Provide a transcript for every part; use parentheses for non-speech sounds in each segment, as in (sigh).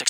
Texting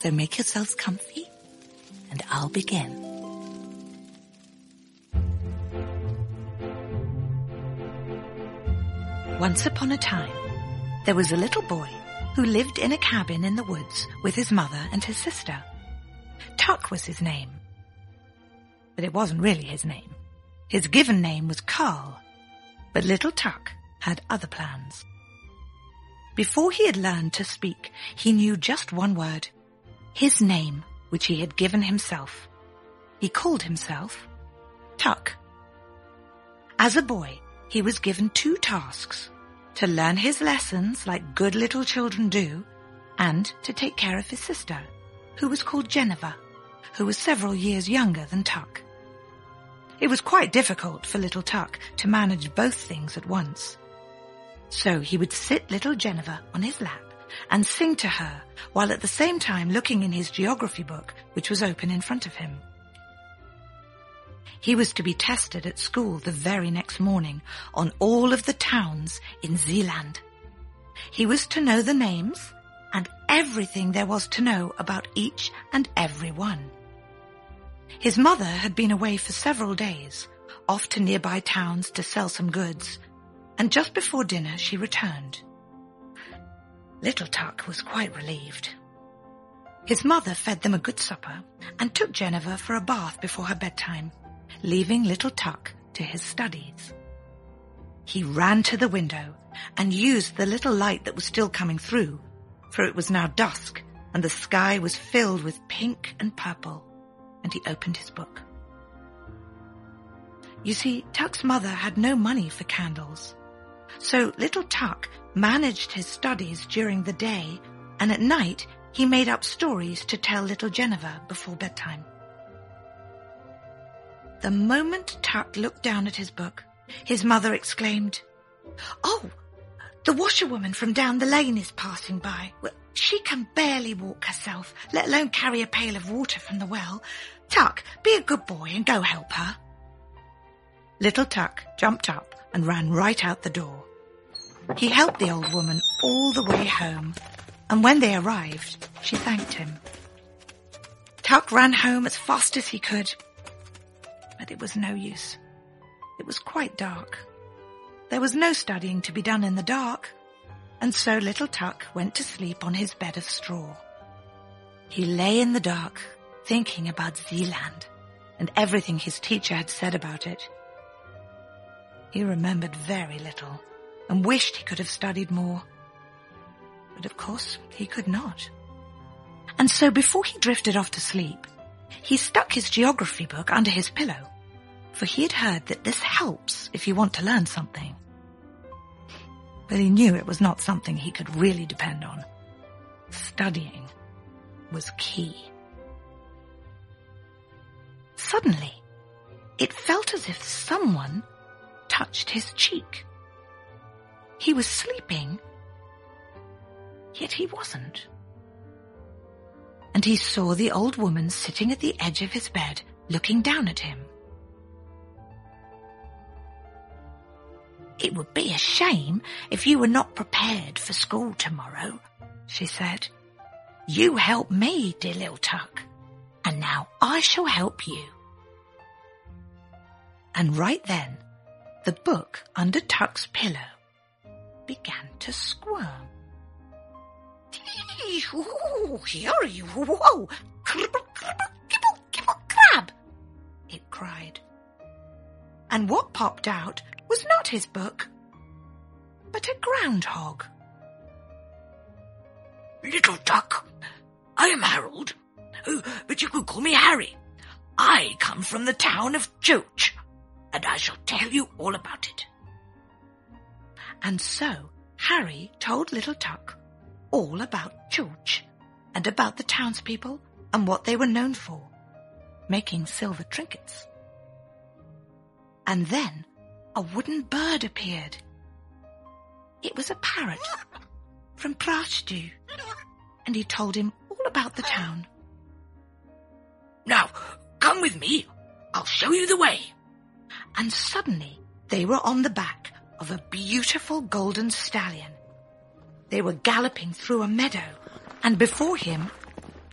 So make yourselves comfy and I'll begin. Once upon a time, there was a little boy who lived in a cabin in the woods with his mother and his sister. Tuck was his name. But it wasn't really his name. His given name was Carl. But little Tuck had other plans. Before he had learned to speak, he knew just one word. His name, which he had given himself. He called himself Tuck. As a boy, he was given two tasks. To learn his lessons like good little children do, and to take care of his sister, who was called Jennifer, who was several years younger than Tuck. It was quite difficult for little Tuck to manage both things at once. So he would sit little Jennifer on his lap and sing to her while at the same time looking in his geography book, which was open in front of him. He was to be tested at school the very next morning on all of the towns in Zealand. He was to know the names and everything there was to know about each and every one. His mother had been away for several days, off to nearby towns to sell some goods, and just before dinner she returned. Little Tuck was quite relieved. His mother fed them a good supper and took Jennifer for a bath before her bedtime, leaving little Tuck to his studies. He ran to the window and used the little light that was still coming through, for it was now dusk and the sky was filled with pink and purple, and he opened his book. You see, Tuck's mother had no money for candles, so little Tuck managed his studies during the day, and at night he made up stories to tell little Jennifer before bedtime. The moment Tuck looked down at his book, his mother exclaimed, Oh, the washerwoman from down the lane is passing by. She can barely walk herself, let alone carry a pail of water from the well. Tuck, be a good boy and go help her. Little Tuck jumped up and ran right out the door. He helped the old woman all the way home, and when they arrived, she thanked him. Tuck ran home as fast as he could, but it was no use. It was quite dark. There was no studying to be done in the dark, and so little Tuck went to sleep on his bed of straw. He lay in the dark, thinking about Zealand and everything his teacher had said about it. He remembered very little and wished he could have studied more. But of course, he could not. And so before he drifted off to sleep, he stuck his geography book under his pillow, for he had heard that this helps if you want to learn something. But he knew it was not something he could really depend on. Studying was key. Suddenly, it felt as if someone touched his cheek. He was sleeping, yet he wasn't. And he saw the old woman sitting at the edge of his bed, looking down at him. It would be a shame if you were not prepared for school tomorrow, she said. You help me, dear little Tuck, and now I shall help you. And right then, the book under Tuck's pillow began to squirm. here you, whoa, cribble, cribble, kibble, kibble, crab, it cried. And what popped out was not his book, but a groundhog. Little Tuck, I am Harold, oh, but you could call me Harry. I come from the town of Chooch, and I shall tell you all about it. And so Harry told little Tuck all about Chooch and about the townspeople and what they were known for, making silver trinkets. And then a wooden bird appeared. It was a parrot from Plashdew, and he told him all about the town. Now, come with me. I'll show you the way. And suddenly they were on the back of a beautiful golden stallion. They were galloping through a meadow, and before him,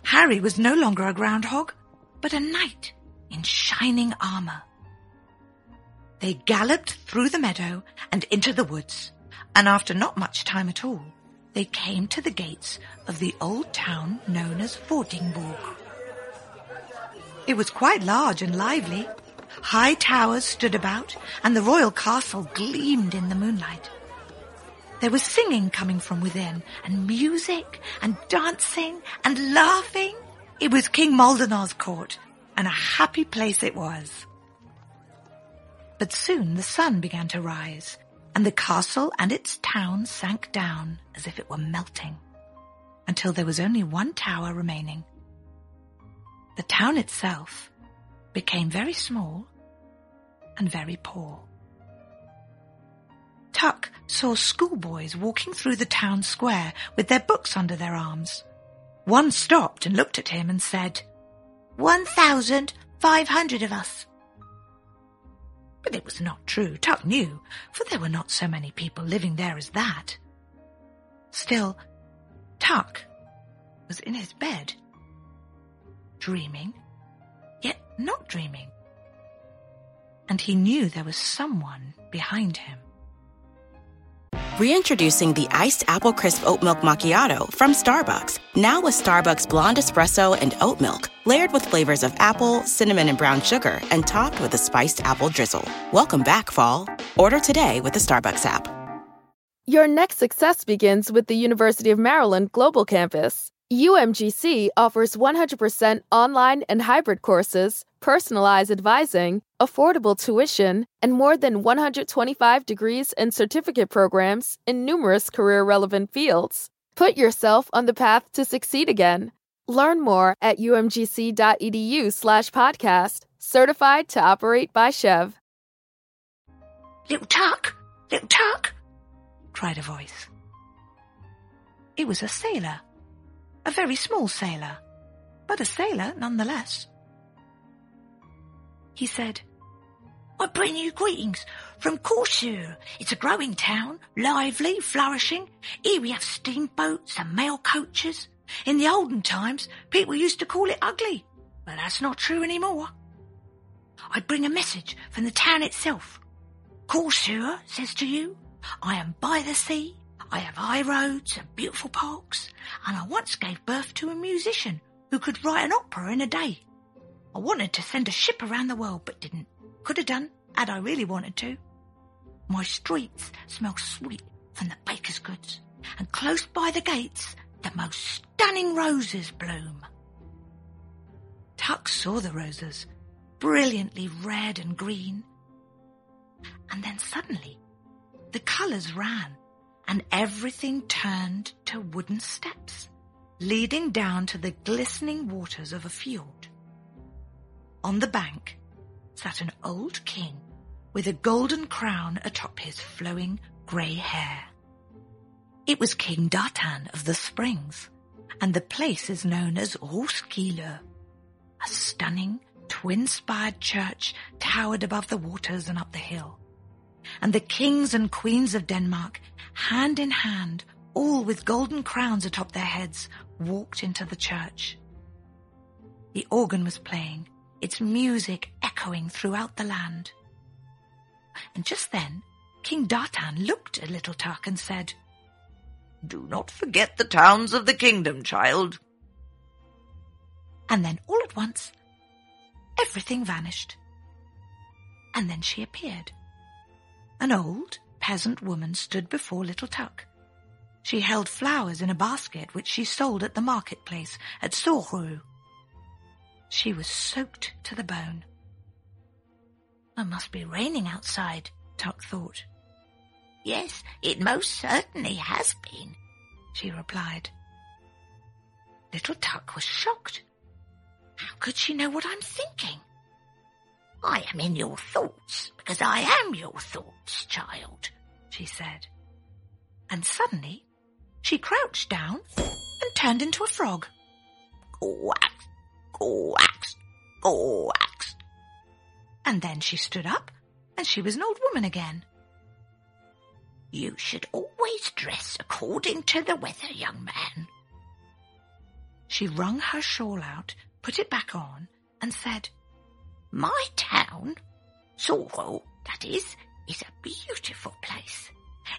Harry was no longer a groundhog, but a knight in shining armor. They galloped through the meadow and into the woods, and after not much time at all, they came to the gates of the old town known as Vordingborg. It was quite large and lively. High towers stood about, and the royal castle gleamed in the moonlight. There was singing coming from within, and music, and dancing, and laughing. It was King Moldenar's court, and a happy place it was. But soon the sun began to rise, and the castle and its town sank down as if it were melting, until there was only one tower remaining. The town itself became very small and very poor. Tuck saw schoolboys walking through the town square with their books under their arms. One stopped and looked at him and said, One thousand five hundred of us. But it was not true, Tuck knew, for there were not so many people living there as that. Still, Tuck was in his bed, dreaming, yet not dreaming. And he knew there was someone behind him. Reintroducing the iced apple crisp oat milk macchiato from Starbucks. Now with Starbucks blonde espresso and oat milk, layered with flavors of apple, cinnamon, and brown sugar, and topped with a spiced apple drizzle. Welcome back, fall. Order today with the Starbucks app. Your next success begins with the University of Maryland Global Campus. UMGC offers 100% online and hybrid courses, personalized advising, affordable tuition, and more than 125 degrees and certificate programs in numerous career relevant fields. Put yourself on the path to succeed again. Learn more at umgc.edu/slash podcast, certified to operate by SCHEV. Little Tuck! Little Tuck! cried a voice. It was a sailor. A very small sailor, but a sailor nonetheless. He said, I bring you greetings from Corsair. It's a growing town, lively, flourishing. Here we have steamboats and mail coaches. In the olden times, people used to call it ugly, but that's not true anymore. I bring a message from the town itself. Corsair says to you, I am by the sea, I have high roads and beautiful parks, and I once gave birth to a musician who could write an opera in a day. I wanted to send a ship around the world, but didn't. Could have done, had I really wanted to. My streets smell sweet from the baker's goods, and close by the gates, the most stunning roses bloom. Tuck saw the roses, brilliantly red and green. And then suddenly, the colours ran and everything turned to wooden steps, leading down to the glistening waters of a fjord. On the bank sat an old king with a golden crown atop his flowing grey hair. It was King Dartan of the Springs, and the place is known as Roskilde, a stunning twin-spired church towered above the waters and up the hill. And the kings and queens of Denmark hand in hand, all with golden crowns atop their heads, walked into the church. The organ was playing, its music echoing throughout the land. And just then, King Dartan looked at little Tuck and said, Do not forget the towns of the kingdom, child. And then all at once, everything vanished. And then she appeared. An old peasant woman stood before little Tuck. She held flowers in a basket which she sold at the marketplace at Sohu. She was soaked to the bone. It must be raining outside, Tuck thought. Yes, it most certainly has been, she replied. Little Tuck was shocked. How could she know what I'm thinking? I am in your thoughts because I am your thoughts, child, she said. And suddenly she crouched down and turned into a frog. Quack, quack, quack. And then she stood up and she was an old woman again. You should always dress according to the weather, young man. She wrung her shawl out, put it back on, and said, My town, Soho, that is, is a beautiful place.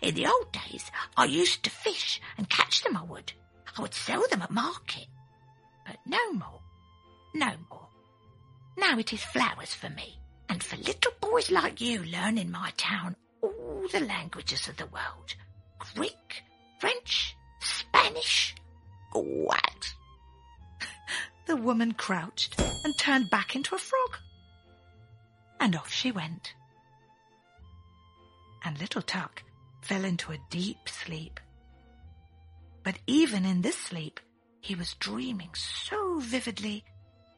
In the old days, I used to fish and catch them I would. I would sell them at market. But no more. No more. Now it is flowers for me, and for little boys like you learn in my town all the languages of the world. Greek, French, Spanish, what? (laughs) the woman crouched and turned back into a frog. And off she went. And little Tuck fell into a deep sleep. But even in this sleep, he was dreaming so vividly,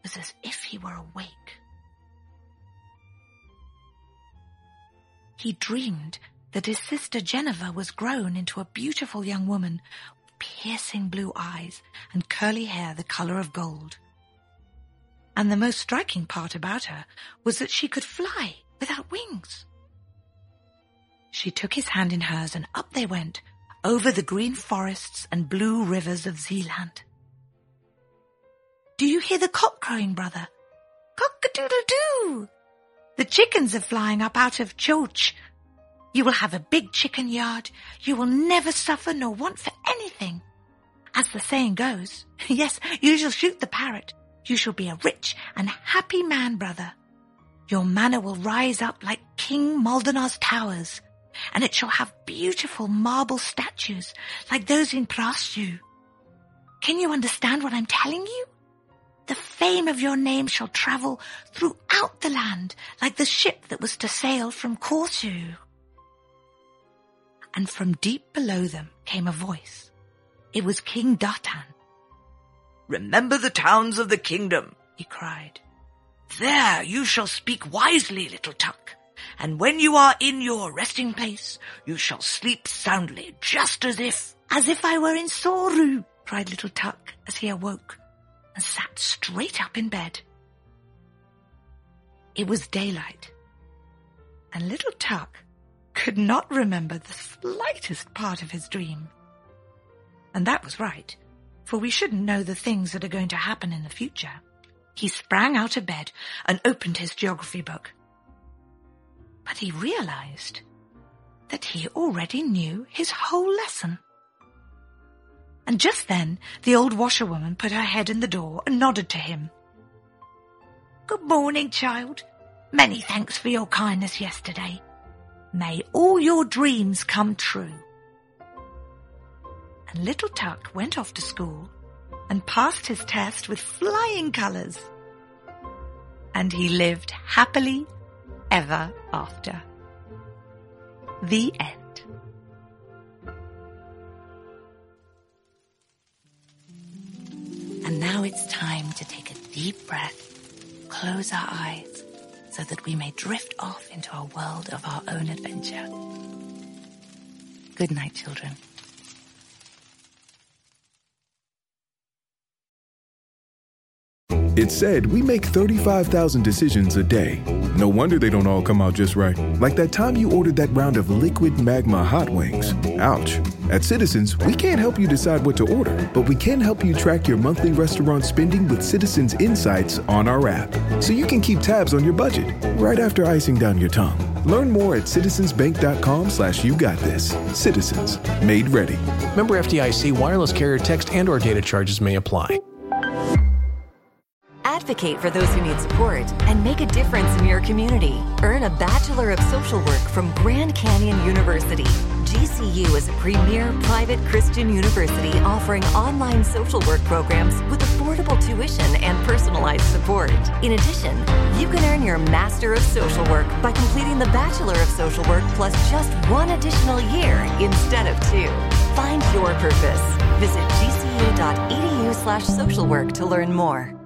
was as if he were awake. He dreamed that his sister Jennifer was grown into a beautiful young woman with piercing blue eyes and curly hair the color of gold. And the most striking part about her was that she could fly without wings. She took his hand in hers and up they went over the green forests and blue rivers of Zealand. Do you hear the cock crowing, brother? Cock-a-doodle-doo! The chickens are flying up out of church. You will have a big chicken yard. You will never suffer nor want for anything. As the saying goes, (laughs) yes, you shall shoot the parrot. You shall be a rich and happy man, brother. Your manor will rise up like King Maldenar's towers, and it shall have beautiful marble statues like those in Prastu. Can you understand what I'm telling you? The fame of your name shall travel throughout the land like the ship that was to sail from Corfu. And from deep below them came a voice. It was King Dartan. Remember the towns of the kingdom, he cried. There you shall speak wisely, little Tuck, and when you are in your resting place, you shall sleep soundly, just as if... As if I were in Soru, cried little Tuck as he awoke and sat straight up in bed. It was daylight, and little Tuck could not remember the slightest part of his dream. And that was right, for we shouldn't know the things that are going to happen in the future. He sprang out of bed and opened his geography book. But he realized that he already knew his whole lesson. And just then, the old washerwoman put her head in the door and nodded to him. Good morning, child. Many thanks for your kindness yesterday. May all your dreams come true. And little Tuck went off to school and passed his test with flying colours. And he lived happily ever after. The end. And now it's time to take a deep breath, close our eyes, so that we may drift off into a world of our own adventure. Good night, children. It's said we make 35,000 decisions a day. No wonder they don't all come out just right. Like that time you ordered that round of liquid magma hot wings. Ouch. At Citizens, we can't help you decide what to order, but we can help you track your monthly restaurant spending with Citizens Insights on our app. So you can keep tabs on your budget right after icing down your tongue. Learn more at citizensbank.com slash you got this. Citizens. Made ready. Member FDIC wireless carrier text and or data charges may apply. Advocate for those who need support and make a difference in your community. Earn a Bachelor of Social Work from Grand Canyon University. GCU is a premier private Christian university offering online social work programs with affordable tuition and personalized support. In addition, you can earn your Master of Social Work by completing the Bachelor of Social Work plus just one additional year instead of two. Find your purpose. Visit gcu.edu slash social work to learn more.